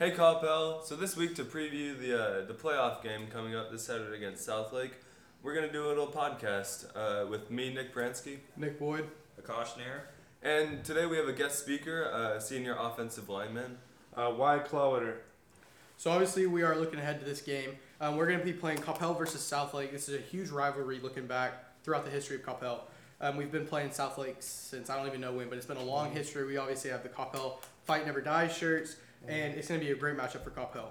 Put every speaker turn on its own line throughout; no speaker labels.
Hey Coppell, so this week to preview the uh, the playoff game coming up this Saturday against Southlake, we're gonna do a little podcast uh, with me, Nick Pransky,
Nick Boyd.
Akash Nair.
and today we have a guest speaker, uh, senior offensive lineman.
Uh, Wyatt Clowater.
So obviously we are looking ahead to this game. Um, we're going to be playing Coppell versus Southlake. This is a huge rivalry looking back throughout the history of Coppell. Um, we've been playing Southlake since I don't even know when, but it's been a long history. We obviously have the Coppell Fight Never Dies shirts, and it's going to be a great matchup for Coppell.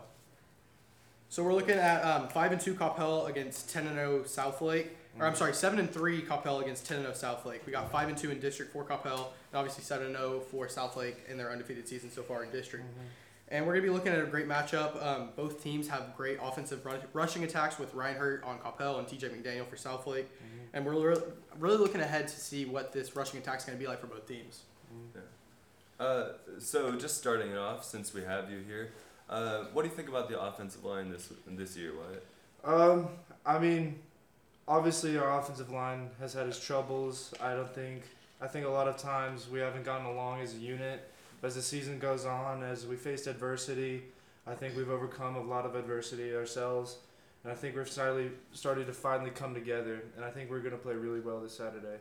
So we're looking at um, five and two Coppell against ten and zero Southlake. Or I'm mm. sorry, seven and three Coppell against ten and zero Southlake. We got mm. five and two in district for Coppell, and obviously seven and zero for Southlake in their undefeated season so far in district. Mm-hmm. And we're going to be looking at a great matchup. Um, both teams have great offensive run- rushing attacks with Ryan Hurt on Coppell and TJ McDaniel for Southlake. Mm-hmm. And we're re- really looking ahead to see what this rushing attack is going to be like for both teams. Mm-hmm.
Uh, so just starting it off, since we have you here, uh, what do you think about the offensive line this this year, Wyatt?
Um, I mean, obviously our offensive line has had its troubles. I don't think. I think a lot of times we haven't gotten along as a unit. But as the season goes on, as we faced adversity, I think we've overcome a lot of adversity ourselves, and I think we're finally starting to finally come together. And I think we're gonna play really well this Saturday.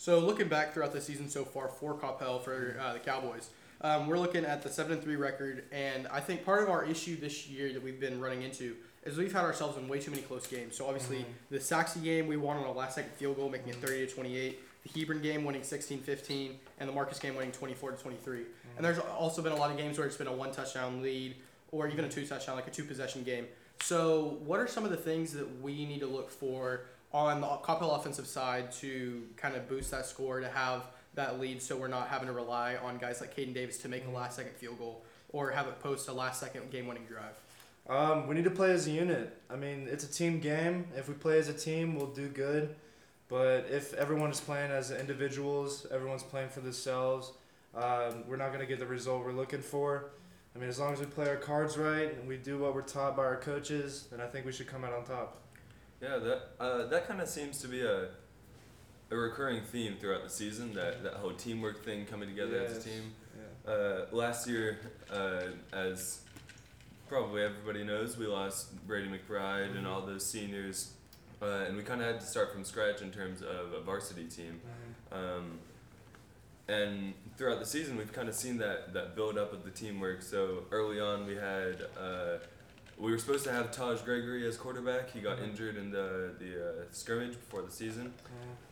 So looking back throughout the season so far for Coppell for uh, the Cowboys, um, we're looking at the seven and three record, and I think part of our issue this year that we've been running into is we've had ourselves in way too many close games. So obviously
Mhm.
the Sachse game we won on a last second field goal, making it thirty to twenty eight. The Hebron game winning 16-15, and the Marcus game winning twenty four to twenty three. And there's also been a lot of games where it's been a one touchdown lead or even a two touchdown, like a two possession game. So, what are some of the things that we need to look for on the Coppell offensive side to kind of boost that score to have that lead so we're not having to rely on guys like Caden Davis to make a last second field goal or have it post a last second game winning drive?
Um, we need to play as a unit. I mean, it's a team game. If we play as a team, we'll do good. But if everyone is playing as individuals, everyone's playing for themselves, um, we're not going to get the result we're looking for. I mean, as long as we play our cards right and we do what we're taught by our coaches, then I think we should come out on top.
Yeah, that uh, that kind of seems to be a a recurring theme throughout the season. That that whole teamwork thing coming together as a team.
Yeah.
Uh, last year, uh, as probably everybody knows, we lost Brady McBride and all those seniors, uh, and we kind of had to start from scratch in terms of a varsity team. Um, and throughout the season, we've kind of seen that that build up of the teamwork. So early on, we had uh, we were supposed to have Taj Gregory as quarterback. He got
Mhm.
injured in the the uh, scrimmage before the season.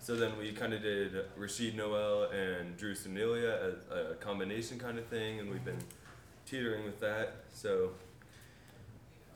So then we kind of did Rashid Noel and Drew Sanilia as a combination kind of thing, and we've been teetering with that. So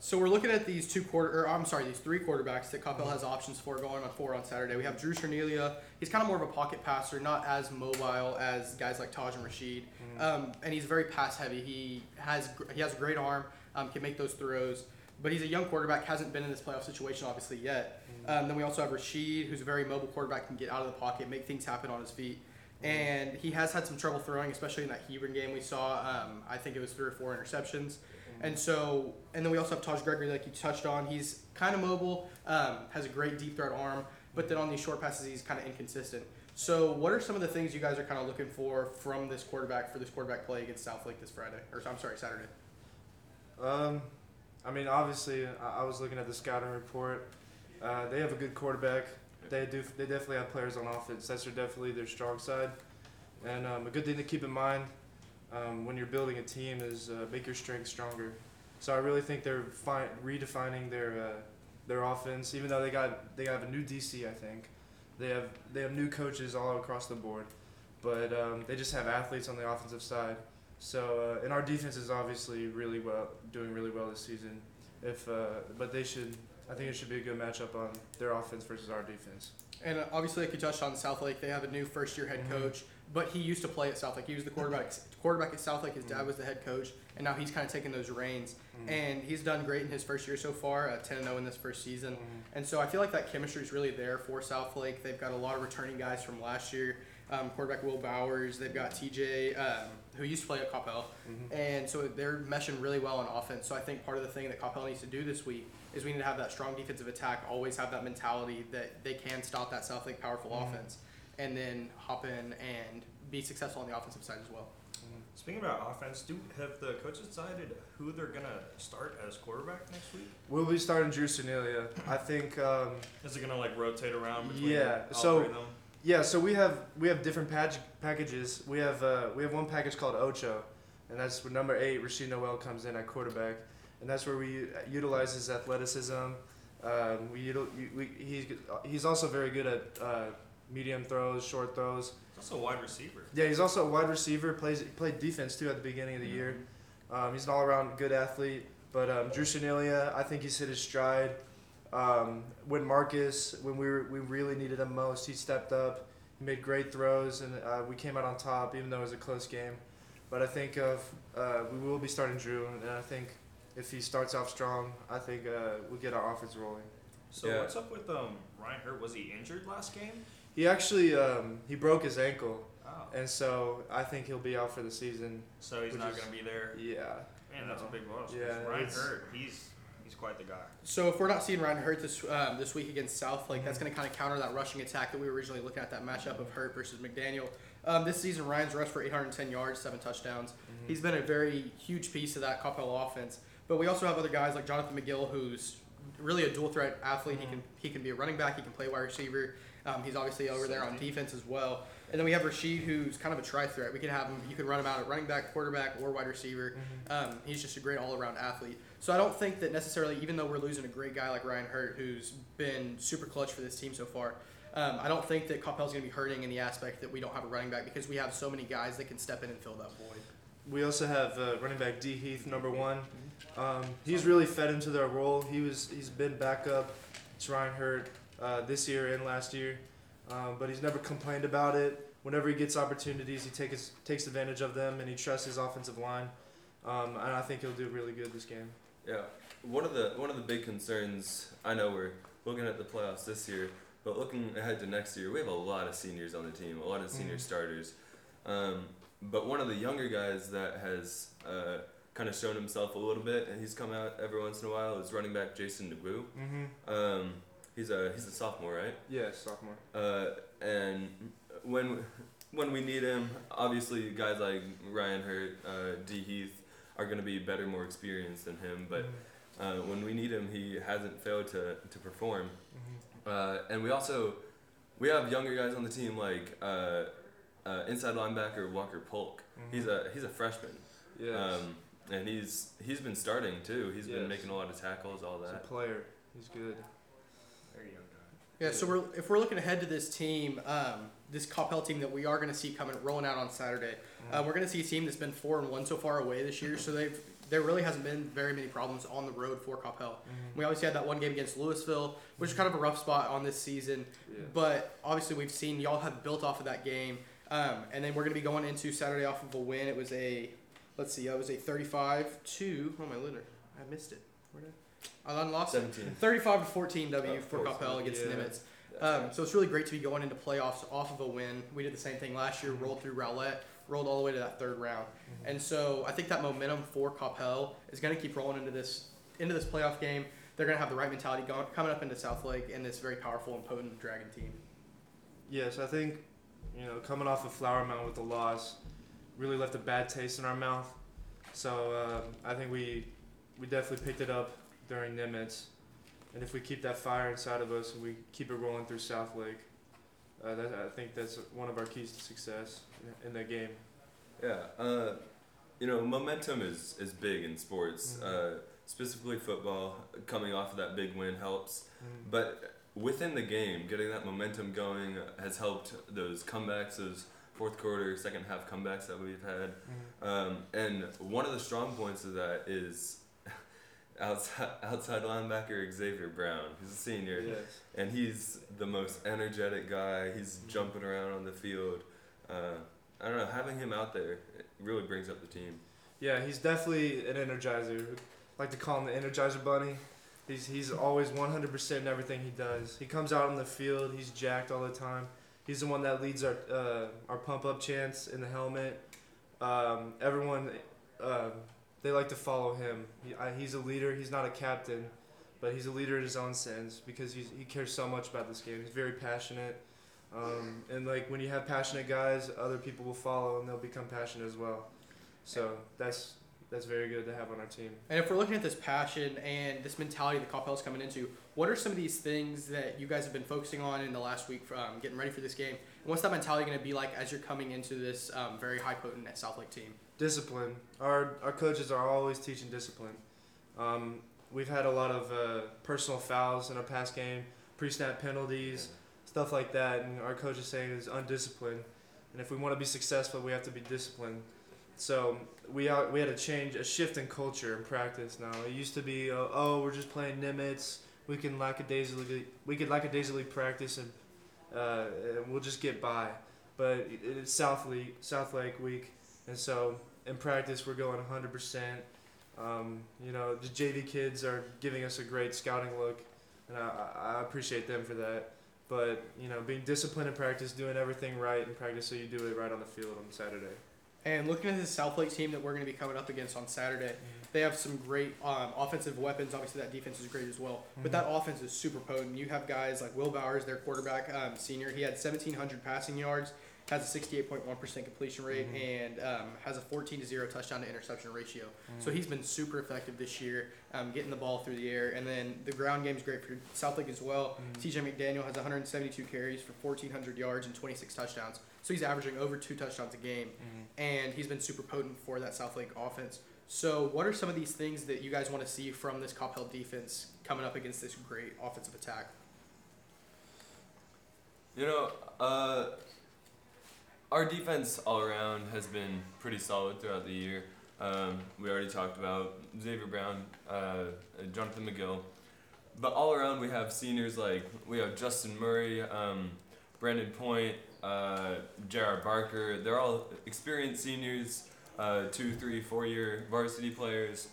So we're looking at these two quarter, or I'm sorry, these three quarterbacks that Coppell has options for going on four on Saturday. We have Drew Cernelia. He's kind of more of a pocket passer, not as mobile as guys like Taj and Rashid. Um, and he's very pass heavy. He has he has a great arm, um, can make those throws. But he's a young quarterback, hasn't been in this playoff situation obviously yet. Um, then we also have Rashid, who's a very mobile quarterback, can get out of the pocket, make things happen on his feet. And he has had some trouble throwing, especially in that Hebron game we saw. Um, I think it was three or four interceptions. And so, and then we also have Taj Gregory, like you touched on. He's kind of mobile, um, has a great deep threat arm, but then on these short passes, he's kind of inconsistent. So, what are some of the things you guys are kind of looking for from this quarterback for this quarterback play against Southlake this Friday, or I'm sorry, Saturday?
Um, I mean, obviously, I, I was looking at the scouting report. Uh, they have a good quarterback. They do. They definitely have players on offense. That's their, definitely their strong side. And um, a good thing to keep in mind um, when you're building a team is uh, make your strengths stronger. So I really think they're fi- redefining their uh, their offense. Even though they got they have a new DC, I think they have they have new coaches all across the board, but um, they just have athletes on the offensive side. So uh, and our defense is obviously really well doing really well this season. If uh, but they should I think it should be a good matchup on their offense versus our defense.
And uh, obviously, like you touched on Southlake, they have a new first year head
Mhm.
coach, but he used to play at Southlake. He was the quarterback quarterback at Southlake. His dad
Mhm.
was the head coach, and now he's kind of taking those reins.
Mhm.
And he's done great in his first year so far, uh, 10 0 in this first season.
Mhm.
And so I feel like that chemistry is really there for Southlake. They've got a lot of returning guys from last year. Um, quarterback Will Bowers. They've got TJ, um, who used to play at Coppell.
Mhm.
And so they're meshing really well on offense. So I think part of the thing that Coppell needs to do this week is we need to have that strong defensive attack, always have that mentality that they can stop that South Southlake powerful
Mhm.
offense, and then hop in and be successful on the offensive side as well.
Speaking about offense, do have the coaches decided who they're gonna start as quarterback next week?
We'll be starting Drew Cornelia. I think. Um,
Is it gonna like rotate around between
Yeah,
all
so-
three of them?
Yeah, so we have we have different patch, packages. We have uh, we have one package called Ocho, and that's where number eight Rashid Noel comes in at quarterback, and that's where we utilize his athleticism. Um, we, we he's he's also very good at uh, medium throws, short throws.
He's also a wide receiver.
Yeah, he's also a wide receiver. plays he played defense too at the beginning of the year. Um, he's an all around good athlete. But um, Drew Cornelia, I think he's hit his stride. Um, when Marcus, when we were, we really needed him most, he stepped up. He made great throws, and uh, we came out on top, even though it was a close game. But I think of uh, we will be starting Drew, and I think if he starts off strong, I think uh, we'll get our offense rolling.
So
Yeah.
what's up with um Ryan Hurt? Was he injured last game?
He actually um, he broke his ankle,
Oh,
and so I think he'll be out for the season.
so he's not gonna be there.
Yeah.
Man, that's a big loss. 'cause
Yeah,
Ryan Hurt, he's he's quite the guy.
So if we're not seeing Ryan Hurt this um, this week against Southlake, that's going to kind of counter that rushing attack that we were originally looking at that matchup of Hurt versus McDaniel. Um, this season, Ryan's rushed for 810 yards, seven touchdowns.
Mm-hmm.
He's been a very huge piece of that Coppell offense. But we also have other guys like Jonathan McGill, who's really a dual threat athlete. He can he can be a running back. He can play wide receiver. Um, he's obviously over there on defense as well. And then we have Rashid, who's kind of a tri threat. We can have him. You can run him out at running back, quarterback, or wide receiver. Um, he's just a great all around athlete. So I don't think that necessarily, even though we're losing a great guy like Ryan Hurt, who's been super clutch for this team so far, um, I don't think that Coppell's going to be hurting in the aspect that we don't have a running back because we have so many guys that can step in and fill that void.
We also have uh, running back D Heath, number one. Um, he's really fed into their role. He was he's been backup to Ryan Hurt uh, this year and last year, um, but he's never complained about it. Whenever he gets opportunities, he takes takes advantage of them, and he trusts his offensive line. Um, and I think he'll do really good this game.
Yeah, one of the one of the big concerns I know we're looking at the playoffs this year, but looking ahead to next year, we have a lot of seniors on the team, a lot of senior
Mhm.
starters. Um, but one of the younger guys that has uh, kind of shown himself a little bit, and he's come out every once in a while, is running back Jason DeBoo.
Mm-hmm.
Um, he's a he's a sophomore, right?
Yeah, sophomore.
Uh, and when when we need him, obviously guys like Ryan Hurt, uh, D Heath are going to be better, more experienced than him. But uh, when we need him, he hasn't failed to, to perform.
Mm-hmm.
Uh, and we also we have younger guys on the team like uh, uh, inside linebacker Walker Polk. He's a he's a freshman.
yes.
Um, and he's he's been starting too. He's been making a lot of tackles, all that.
he's a
that.
player. He's good.
Very young guy.
Yeah, so we're if we're looking ahead to this team, um, this Coppell team that we are going to see coming rolling out on Saturday, uh, we're going to see a team that's been four and one so far away this year. So they've there really hasn't been very many problems on the road for Coppell.
Mhm.
We obviously had that one game against Lewisville, which is kind of a rough spot on this season.
Yeah.
But obviously, we've seen y'all have built off of that game, um, and then we're going to be going into Saturday off of a win. It was a, let's see, it was a 35-2. Oh my lunar, I missed it. Where did I lost it?
17.
35 to 14 W
Of
for
course,
Coppell against
yeah.
Nimitz. Um, so it's really great to be going into playoffs off of a win. We did the same thing last year, rolled through Rowlett, rolled all the way to that third round. And so I think that momentum for Coppell is going to keep rolling into this into this playoff game. They're going to have the right mentality going, coming up into South Lake and this very powerful and potent Dragon team.
Yes, I think you know coming off of Flower Mound with the loss really left a bad taste in our mouth. So uh, I think we we definitely picked it up during Nimitz, and if we keep that fire inside of us and we keep it rolling through South Lake, uh, that, I think that's one of our keys to success in, in that game.
Yeah, uh, you know, momentum is, is big in sports,
Mhm.
uh, specifically football. Coming off of that big win helps, but within the game, getting that momentum going has helped those comebacks, those fourth quarter, second half comebacks that we've had. Um, and one of the strong points of that is outside outside linebacker Xavier Brown. He's a senior,
Yes.
and he's the most energetic guy. He's jumping around on the field. Uh, I don't know, having him out there it really brings up the team.
Yeah, he's definitely an energizer. I like to call him the Energizer Bunny. He's he's always 100% in everything he does. He comes out on the field. He's jacked all the time. He's the one that leads our uh, our pump up chants in the helmet. Um, everyone, um they like to follow him. He, I, he's a leader. He's not a captain, but he's a leader in his own sense because he's, he cares so much about this game. He's very passionate. Um, and like when you have passionate guys, other people will follow and they'll become passionate as well. So that's that's very good to have on our team.
And if we're looking at this passion and this mentality that Coppell's coming into, what are some of these things that you guys have been focusing on in the last week, um, getting ready for this game? And what's that mentality going to be like as you're coming into this um, very high potent South Lake team?
Discipline. Our our coaches are always teaching discipline. Um, we've had a lot of uh, personal fouls in our past game, pre-snap penalties, stuff like that, and our coach is saying is undisciplined. And if we want to be successful, we have to be disciplined. So we are, we had a change, a shift in culture in practice now. It used to be, uh, oh, we're just playing Nimitz. We can lackadaisically, we could lackadaisically practice and, uh, and we'll just get by. But it's South Lake, South Lake week, and so in practice we're going 100%. Um, you know, the JV kids are giving us a great scouting look, and I, I appreciate them for that. But you know, being disciplined in practice, doing everything right in practice, so you do it right on the field on Saturday.
And looking at the South Lake team that we're going to be coming up against on Saturday, they have some great um, offensive weapons. Obviously, that defense is great as well. But that offense is super potent. You have guys like Will Bowers, their quarterback, um, senior. He had 1,700 passing yards, has a 68.1% completion rate,
Mhm.
and um, has a 14 to 0 touchdown to interception ratio. So he's been super effective this year, um, getting the ball through the air. And then the ground game is great for South Lake as well.
Mhm.
TJ McDaniel has 172 carries for 1,400 yards and 26 touchdowns. So he's averaging over two touchdowns a game and he's been super potent for that Southlake offense. So, what are some of these things that you guys want to see from this Coppell defense coming up against this great offensive attack?
You know, uh, our defense all around has been pretty solid throughout the year. Um, we already talked about Xavier Brown, uh, Jonathan McGill, but all around we have seniors like we have Justin Murray, um, Brandon Point, uh, Jared Barker. They're all experienced seniors, uh, two, three, four year varsity players,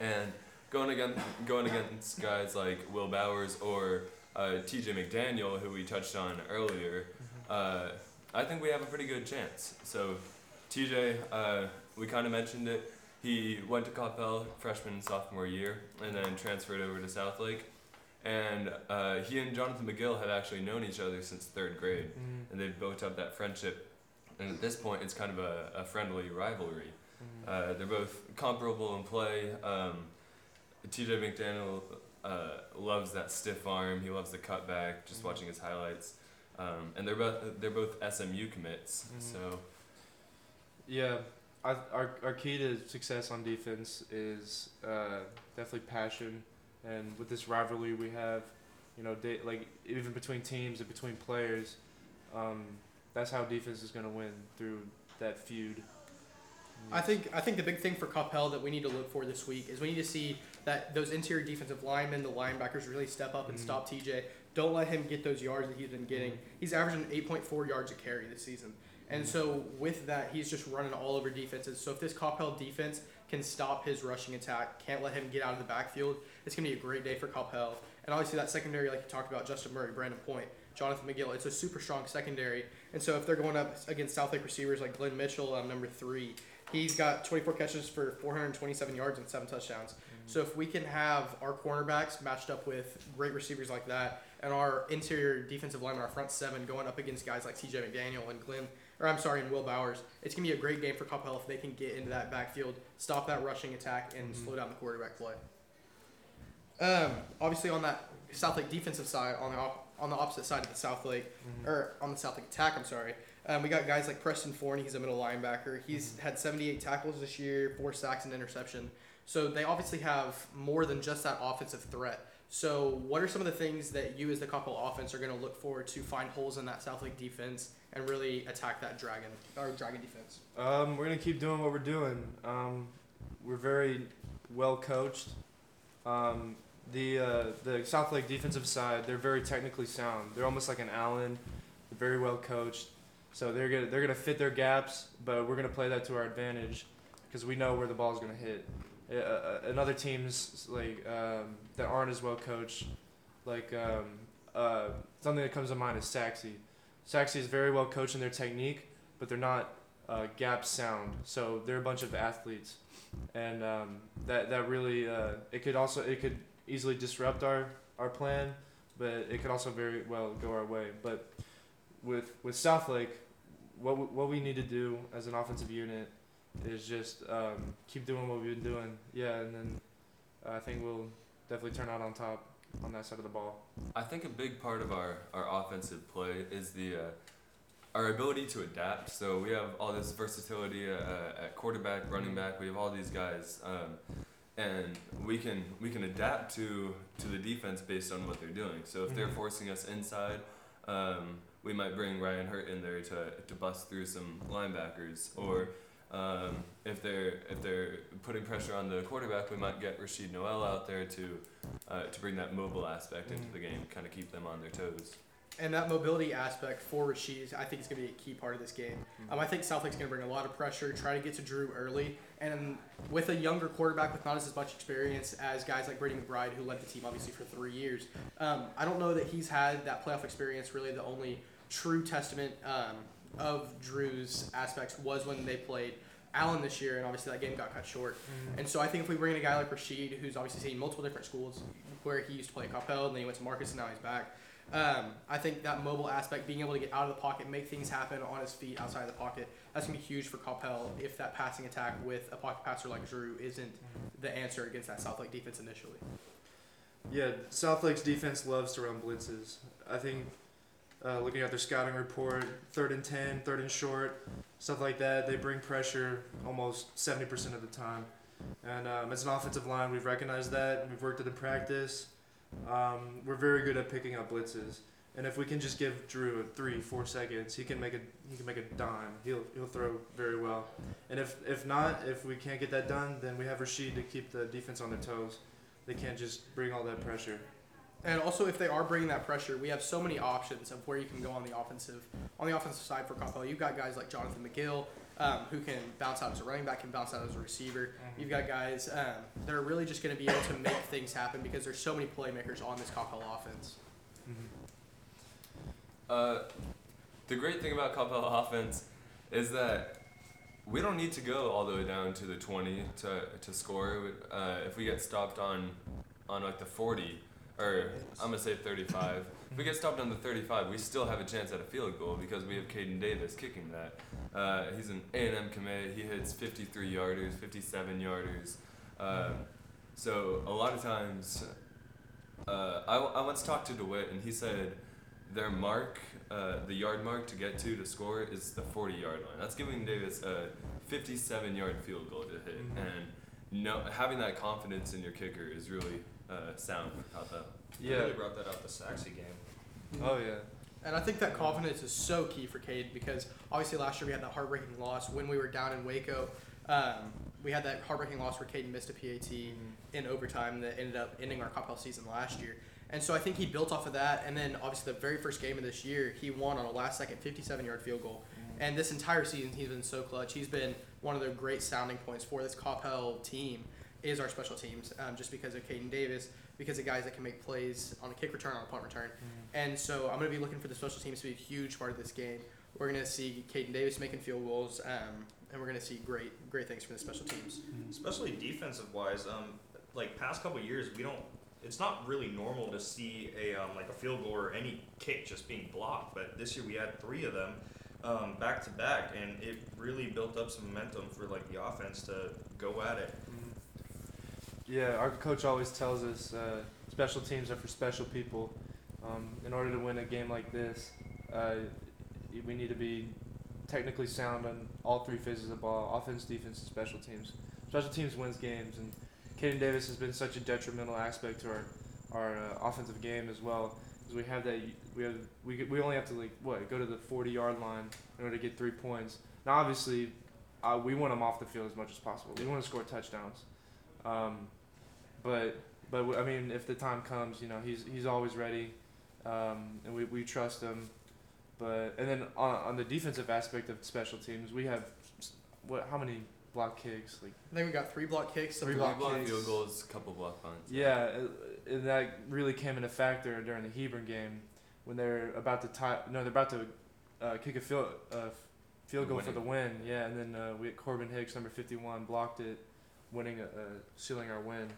and going against going against guys like Will Bowers or uh, TJ McDaniel, who we touched on earlier, uh, I think we have a pretty good chance. So, TJ, uh, we kind of mentioned it. He went to Coppell freshman and sophomore year, and then transferred over to Southlake. And uh, he and Jonathan McGill have actually known each other since third grade, and they've built up that friendship. And at this point, it's kind of a, a friendly rivalry. Uh, they're both comparable in play. Um, TJ McDaniel uh, loves that stiff arm. He loves the cutback. Just
Mhm.
watching his highlights, um, and they're both they're both SMU commits.
Mhm.
So
Yeah, I, our our key to success on defense is uh, definitely passion, and with this rivalry we have, you know, da- like even between teams and between players, um, that's how defense is gonna win through that feud.
I think I think the big thing for Coppell that we need to look for this week is we need to see that those interior defensive linemen, the linebackers, really step up and
Mhm.
stop TJ. Don't let him get those yards that he's been getting. Mm-hmm. He's averaging 8.4 yards a carry this season. And mm-hmm. so with that, he's just running all over defenses. So if this Coppell defense can stop his rushing attack, can't let him get out of the backfield, it's gonna be a great day for Coppell. And obviously that secondary, like you talked about, Justin Murray, Brandon Point, Jonathan McGill, it's a super strong secondary. And so if they're going up against South Lake receivers like Glenn Mitchell, um, number three, he's got 24 catches for 427 yards and seven touchdowns. Mm-hmm. So if we can have our cornerbacks matched up with great receivers like that, and our interior defensive lineman, our front seven, going up against guys like T.J. McDaniel and Glenn, or I'm sorry, and Will Bowers, it's gonna be a great game for Coppell if they can get into that backfield, stop that rushing attack, and
Mhm.
slow down the quarterback play. Um, obviously on that South Lake defensive side, on the op- on the opposite side of the South Lake,
Mhm.
or on the South Lake attack, I'm sorry. Um, we got guys like Preston Forney, he's a middle linebacker. He's had 78 tackles this year, four sacks and interception. So they obviously have more than just that offensive threat. So what are some of the things that you as the Coppell offense are going to look for to find holes in that South Lake defense and really attack that dragon or dragon defense?
Um, we're gonna keep doing what we're doing. Um, we're very well coached. Um, the uh, the South Lake defensive side, they're very technically sound. They're almost like an Allen. They're very well coached. So they're gonna they're gonna fit their gaps, but we're gonna play that to our advantage because we know where the ball's gonna hit. Uh, Uh, and other teams like um, that aren't as well coached, like um, uh, something that comes to mind is Sachse. Sachse is very well coached in their technique, but they're not uh, gap sound. So they're a bunch of athletes, and um, that that really uh, it could also it could easily disrupt our our plan, but it could also very well go our way. But with with South Lake, what we, what we need to do as an offensive unit is just um, keep doing what we've been doing. Yeah, and then uh, I think we'll definitely turn out on top on that side of the ball.
I think a big part of our, our offensive play is the uh, our ability to adapt. So we have all this versatility uh, at quarterback, running back. We have all these guys, um, and we can we can adapt to to the defense based on what they're doing. So if they're
Mhm.
forcing us inside, um, we might bring Ryan Hurt in there to, to bust through some linebackers, or um, if they're if they're putting pressure on the quarterback, we might get Rashid Noel out there to uh, to bring that mobile aspect into the game, kind of keep them on their toes.
And that mobility aspect for Rashid, I think is going to be a key part of this game. Um, I think Southlake's going to bring a lot of pressure, try to get to Drew early, and with a younger quarterback with not as much experience as guys like Brady McBride, who led the team obviously for three years, um, I don't know that he's had that playoff experience. Really, the only true testament um, of Drew's aspects was when they played Allen this year, and obviously that game got cut short. And so I think if we bring in a guy like Rashid, who's obviously seen multiple different schools, where he used to play at Coppell, and then he went to Marcus, and now he's back. Um, I think that mobile aspect, being able to get out of the pocket, make things happen on his feet outside of the pocket, that's gonna be huge for Coppell if that passing attack with a pocket passer like Drew isn't the answer against that South Lake defense initially.
Yeah, South Lake's defense loves to run blitzes. I think uh, looking at their scouting report, third and 10, third and short, stuff like that, they bring pressure almost 70% of the time. And um, as an offensive line, we've recognized that we've worked it in practice. Um, we're very good at picking up blitzes. And if we can just give Drew three, four seconds, he can make a he can make a dime. He'll he'll throw very well. And if if not, if we can't get that done, then we have Rashid to keep the defense on their toes. They can't just bring all that pressure.
And also, if they are bringing that pressure, we have so many options of where you can go on the offensive on the offensive side for Coppell. You've got guys like Jonathan McGill, um, who can bounce out as a running back, can bounce out as a receiver. You've got guys um, that are really just going to be able to make things happen because there's so many playmakers on this Coppell offense.
Uh, the great thing about Coppell offense is that we don't need to go all the way down to the 20 to, to score. Uh, if we get stopped on on like the 40, or I'm gonna say 35, if we get stopped on the 35, we still have a chance at a field goal because we have Caden Davis kicking that. Uh, he's an A&M commit. He hits 53 yarders, 57 yarders. Uh, so a lot of times, uh, I, I once talked to DeWitt and he said their mark, uh, the yard mark to get to to score is the 40 yard line. That's giving Davis a 57 yard field goal to hit.
Mhm.
And no, having that confidence in your kicker is really uh, sound for Coppell.
They
Yeah.
really brought that out the Sachse game.
Oh yeah.
And I think that confidence is so key for Cade because obviously last year we had that heartbreaking loss when we were down in Waco. Um, we had that heartbreaking loss where Caden missed a PAT in overtime that ended up ending our Coppell season last year. And so I think he built off of that. And then obviously the very first game of this year, he won on a last second 57 yard field goal. And this entire season, he's been so clutch. He's been one of the great sounding points for this Coppell team is our special teams, um, just because of Caden Davis, because of guys that can make plays on a kick return, on a punt return. And so I'm going to be looking for the special teams to be a huge part of this game. We're going to see Caden Davis making field goals, um, and we're going to see great, great things from the special teams.
especially defensive wise. Um, like past couple years, we don't. It's not really normal to see a um, like a field goal or any kick just being blocked. But this year we had three of them um, back to back, and it really built up some momentum for like the offense to go at it.
Yeah, our coach always tells us uh, special teams are for special people. Um, in order to win a game like this, uh, we need to be technically sound on all three phases of the ball: offense, defense, and special teams. Special teams wins games, and Caden Davis has been such a detrimental aspect to our our uh, offensive game as well. Because we have that, we have we we only have to like what go to the 40 yard line in order to get three points. Now, obviously, uh, we want them off the field as much as possible. We want to score touchdowns. Um, but but w- I mean, if the time comes, you know, he's he's always ready, um, and we, we trust him. But and then on, on the defensive aspect of special teams, we have what? How many block kicks? Like
I think we got three block kicks.
Three
some
block
block
kicks.
field goals, couple block punts.
yeah, uh, and that really came into factor during the Hebron game when they're about to tie. No, they're about to uh, kick a field uh, field goal for the win. Yeah, and then uh, we had Corbin Hicks, number fifty one, blocked it, winning, uh, sealing our win.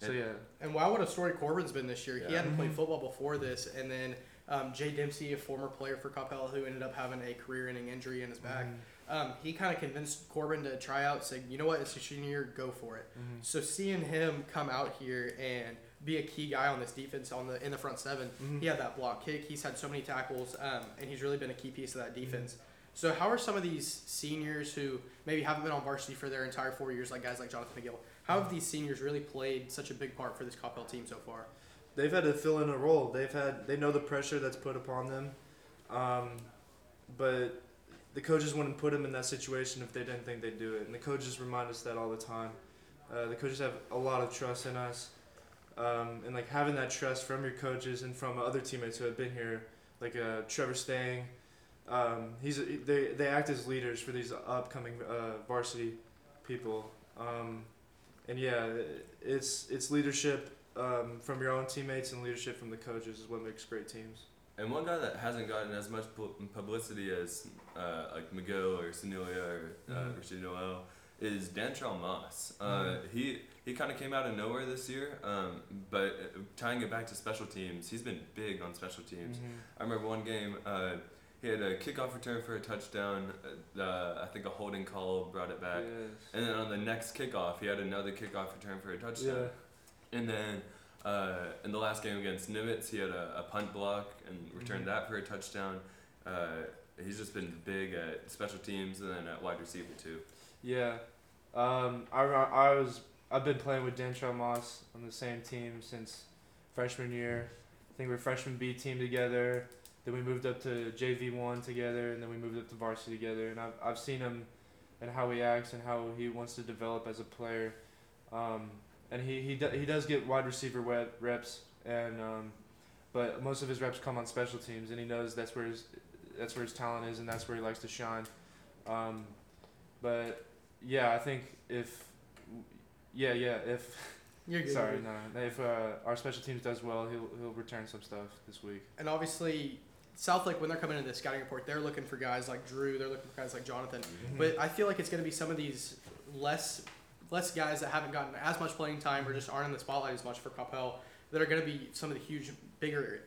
So yeah,
And wow, what a story Corbin's been this year. He hadn't played
Mhm.
football before this, and then um, Jay Dempsey, a former player for Coppell, who ended up having a career-ending injury in his back,
Mhm.
um, he kind of convinced Corbin to try out, saying, "You know what? It's your senior year. Go for it."
Mhm.
So seeing him come out here and be a key guy on this defense on the in the front 7
Mhm.
he had that block kick. He's had so many tackles, um, and he's really been a key piece of that defense. So how are some of these seniors who maybe haven't been on varsity for their entire four years, like guys like Jonathan McGill, how have these seniors really played such a big part for this Coppell team so far?
they've had to fill in a role. They've had they know the pressure that's put upon them, um, but the coaches wouldn't put them in that situation if they didn't think they'd do it. And the coaches remind us that all the time. Uh, the coaches have a lot of trust in us, um, and like having that trust from your coaches and from other teammates who have been here, like uh, Trevor Stang. Um, he's they they act as leaders for these upcoming uh, varsity people, um, and yeah, it's it's leadership um, from your own teammates and leadership from the coaches is what makes great teams.
And one guy that hasn't gotten as much publicity as uh, like McGill or Sanilia or uh,
Mhm.
Rashid Noel is Dantrell Moss. Uh,
Mhm.
He he kind of came out of nowhere this year, um, but uh, tying it back to special teams, he's been big on special teams. I remember one game. Uh, he had a kickoff return for a touchdown. Uh, uh, I think a holding call brought it back.
Yes.
And then on the next kickoff, he had another kickoff return for a touchdown.
Yeah.
And then uh, in the last game against Nimitz, he had a, a punt block and returned
Mhm.
that for a touchdown. Uh, he's just been big at special teams and then at wide receiver too.
Yeah, um, I, I was I've been playing with Dantrell Moss on the same team since freshman year. I think we're freshman B team together. Then we moved up to JV one together, and then we moved up to varsity together. And I've I've seen him and how he acts and how he wants to develop as a player. Um, and he he, do, he does get wide receiver reps, and um, but most of his reps come on special teams, and he knows that's where his that's where his talent is, and that's where he likes to shine. Um, but yeah, I think if yeah yeah if
You're good.
sorry no if uh, our special teams does well, he'll he'll return some stuff this week.
And obviously, Southlake, when they're coming into the scouting report, they're looking for guys like Drew. They're looking for guys like Jonathan. But I feel like it's going to be some of these less less guys that haven't gotten as much playing time or just aren't in the spotlight as much for Coppell that are going to be some of the huge, bigger,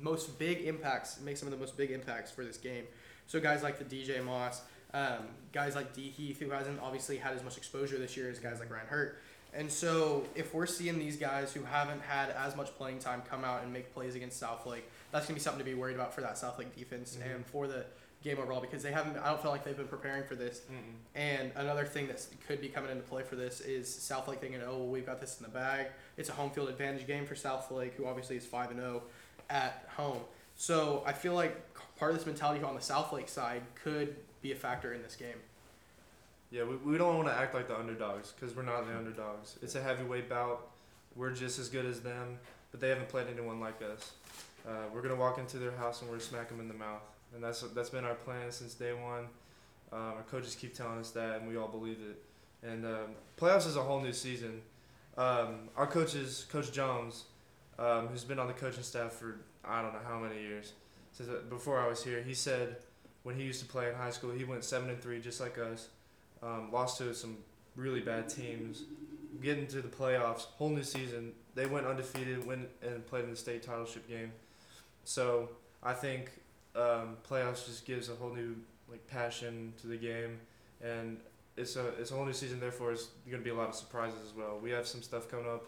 most big impacts, make some of the most big impacts for this game. So guys like the DJ Moss, um, guys like D Heath, who hasn't obviously had as much exposure this year as guys like Ryan Hurt. And so if we're seeing these guys who haven't had as much playing time come out and make plays against Southlake, that's going to be something to be worried about for that Southlake defense
Mhm.
and for the game overall because they haven't. I don't feel like they've been preparing for this
Mm-mm.
and another thing that could be coming into play for this is Southlake thinking, oh, well, we've got this in the bag. It's a home field advantage game for Southlake, who obviously is 5 and 0 at home. So I feel like part of this mentality on the Southlake side could be a factor in this game.
Yeah, we, we don't want to act like the underdogs because we're not the underdogs. It's a heavyweight bout. We're just as good as them, but they haven't played anyone like us. Uh, we're gonna walk into their house and we're gonna smack them in the mouth, and that's that's been our plan since day one. Um, our coaches keep telling us that, and we all believe it. And um, playoffs is a whole new season. Um, our coaches, Coach Jones, um, who's been on the coaching staff for I don't know how many years, since uh, before I was here, he said when he used to play in high school, he went seven and three just like us um, lost to some really bad teams, getting to the playoffs, whole new season. They went undefeated, went and played in the state titleship game. So I think um, playoffs just gives a whole new like passion to the game, and it's a it's a whole new season. Therefore, it's going to be a lot of surprises as well. We have some stuff coming up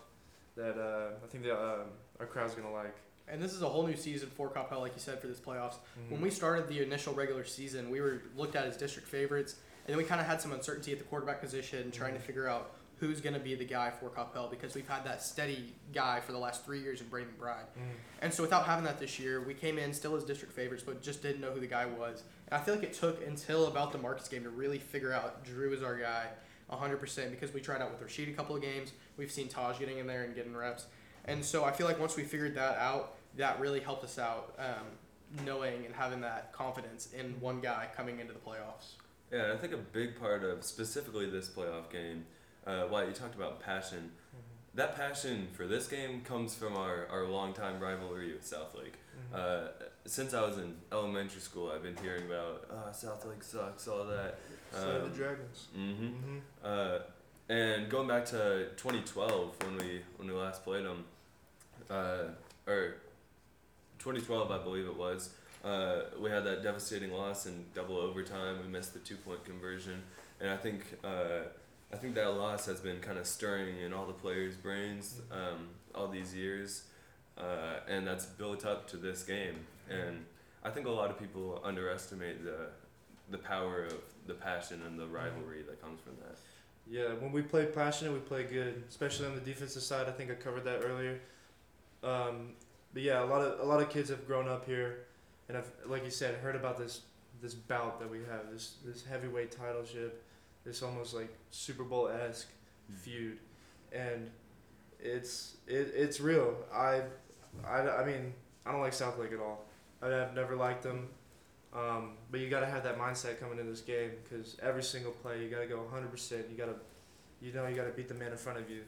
that uh, I think that um, our crowd's going to like.
And this is a whole new season for Coppell, like you said, for this playoffs. When
Mhm.
we started the initial regular season, we were looked at as district favorites, and then we kind of had some uncertainty at the quarterback position, trying to
Mhm.
figure out who's going to be the guy for Coppell because we've had that steady guy for the last three years in Brady McBride.
Mhm.
And so without having that this year, we came in still as district favorites, but just didn't know who the guy was. And I feel like it took until about the Marcus game to really figure out Drew is our guy 100% because we tried out with Rashid a couple of games. We've seen Taj getting in there and getting reps. And so I feel like once we figured that out, that really helped us out um, knowing and having that confidence in one guy coming into the playoffs.
Yeah, and I think a big part of specifically this playoff game, uh, why you talked about passion.
Mhm.
That passion for this game comes from our, our longtime rivalry with Southlake.
Mhm.
Uh, since I was in elementary school, I've been hearing about oh, Southlake sucks, all that.
Slay the
Um,
Dragons.
hmm
Mm-hmm.
Uh, and going back to 2012 when we when we last played them, uh, or 2012 I believe it was. Uh, we had that devastating loss in double overtime. We missed the two point conversion, and I think uh, I think that loss has been kind of stirring in all the players' brains um, all these years, uh, and that's built up to this game. And I think a lot of people underestimate the the power of the passion and the rivalry that comes from that.
Yeah, when we play passionate, we play good, especially on the defensive side. I think I covered that earlier. Um, but yeah, a lot of a lot of kids have grown up here, and I've like you said heard about this this bout that we have this this heavyweight titleship, this almost like Super Bowl esque feud, and it's it, it's real. I, I I mean I don't like Southlake at all. I, I've never liked them. Um, but you gotta have that mindset coming into this game because every single play you gotta go 100%. You gotta, you know, you gotta beat the man in front of you.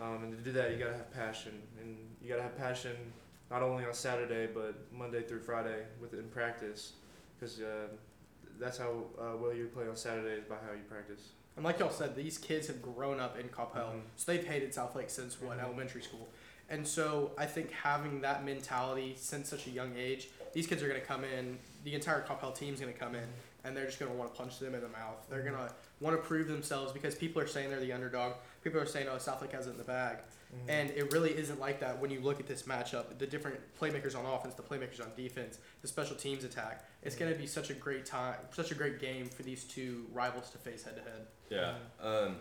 Um, and to do that, you gotta have passion, and you gotta have passion not only on Saturday but Monday through Friday within practice, because uh, that's how uh, well you play on Saturday is by how you practice.
And like y'all said, these kids have grown up in Coppell,
Mhm.
so they've hated Southlake since what
Mhm.
elementary school. And so I think having that mentality since such a young age, these kids are going to come in. The entire Coppell team's going to come in, and they're just going to want to punch them in the mouth. They're going to want to prove themselves because people are saying they're the underdog. People are saying, "Oh, Southlake has it in the bag,"
Mhm.
and it really isn't like that when you look at this matchup. The different playmakers on offense, the playmakers on defense, the special teams attack. It's going to be such a great time, such a great game for these two rivals to face head to head.
Yeah. Um,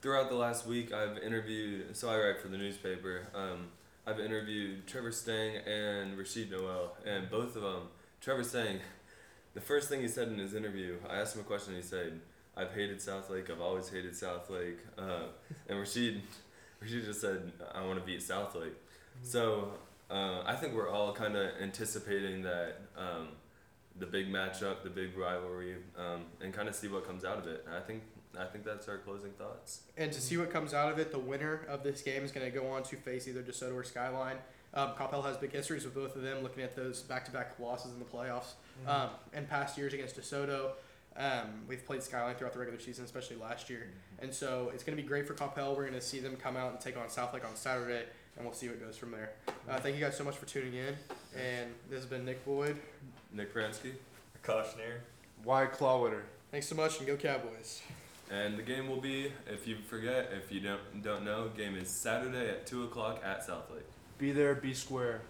throughout the last week, I've interviewed. So I write for the newspaper. Um, I've interviewed Trevor Stang and Rashid Noel, and both of them. Trevor Stang, the first thing he said in his interview, I asked him a question. He said, "I've hated South Lake. I've always hated South Lake." Uh, and Rashid, Rashid just said, "I want to beat South Lake." So uh, I think we're all kind of anticipating that um, the big matchup, the big rivalry, um, and kind of see what comes out of it. And I think I think that's our closing thoughts.
And to see what comes out of it, the winner of this game is going to go on to face either DeSoto or Skyline. Um, Coppell has big histories with both of them, looking at those back-to-back losses in the playoffs.
Mhm.
Um, and past years against DeSoto, um, we've played Skyline throughout the regular season, especially last year. And so it's going to be great for Coppell. We're going to see them come out and take on Southlake on Saturday, and we'll see what goes from there. Uh, thank you guys so much for tuning in. And this has been Nick Boyd.
Nick Pransky,
Akash Nair.
Why claw winner?
Thanks so much, and go Cowboys.
and the game will be, if you forget, if you don't don't know, game is Saturday at two o'clock at Southlake.
Be there, be square.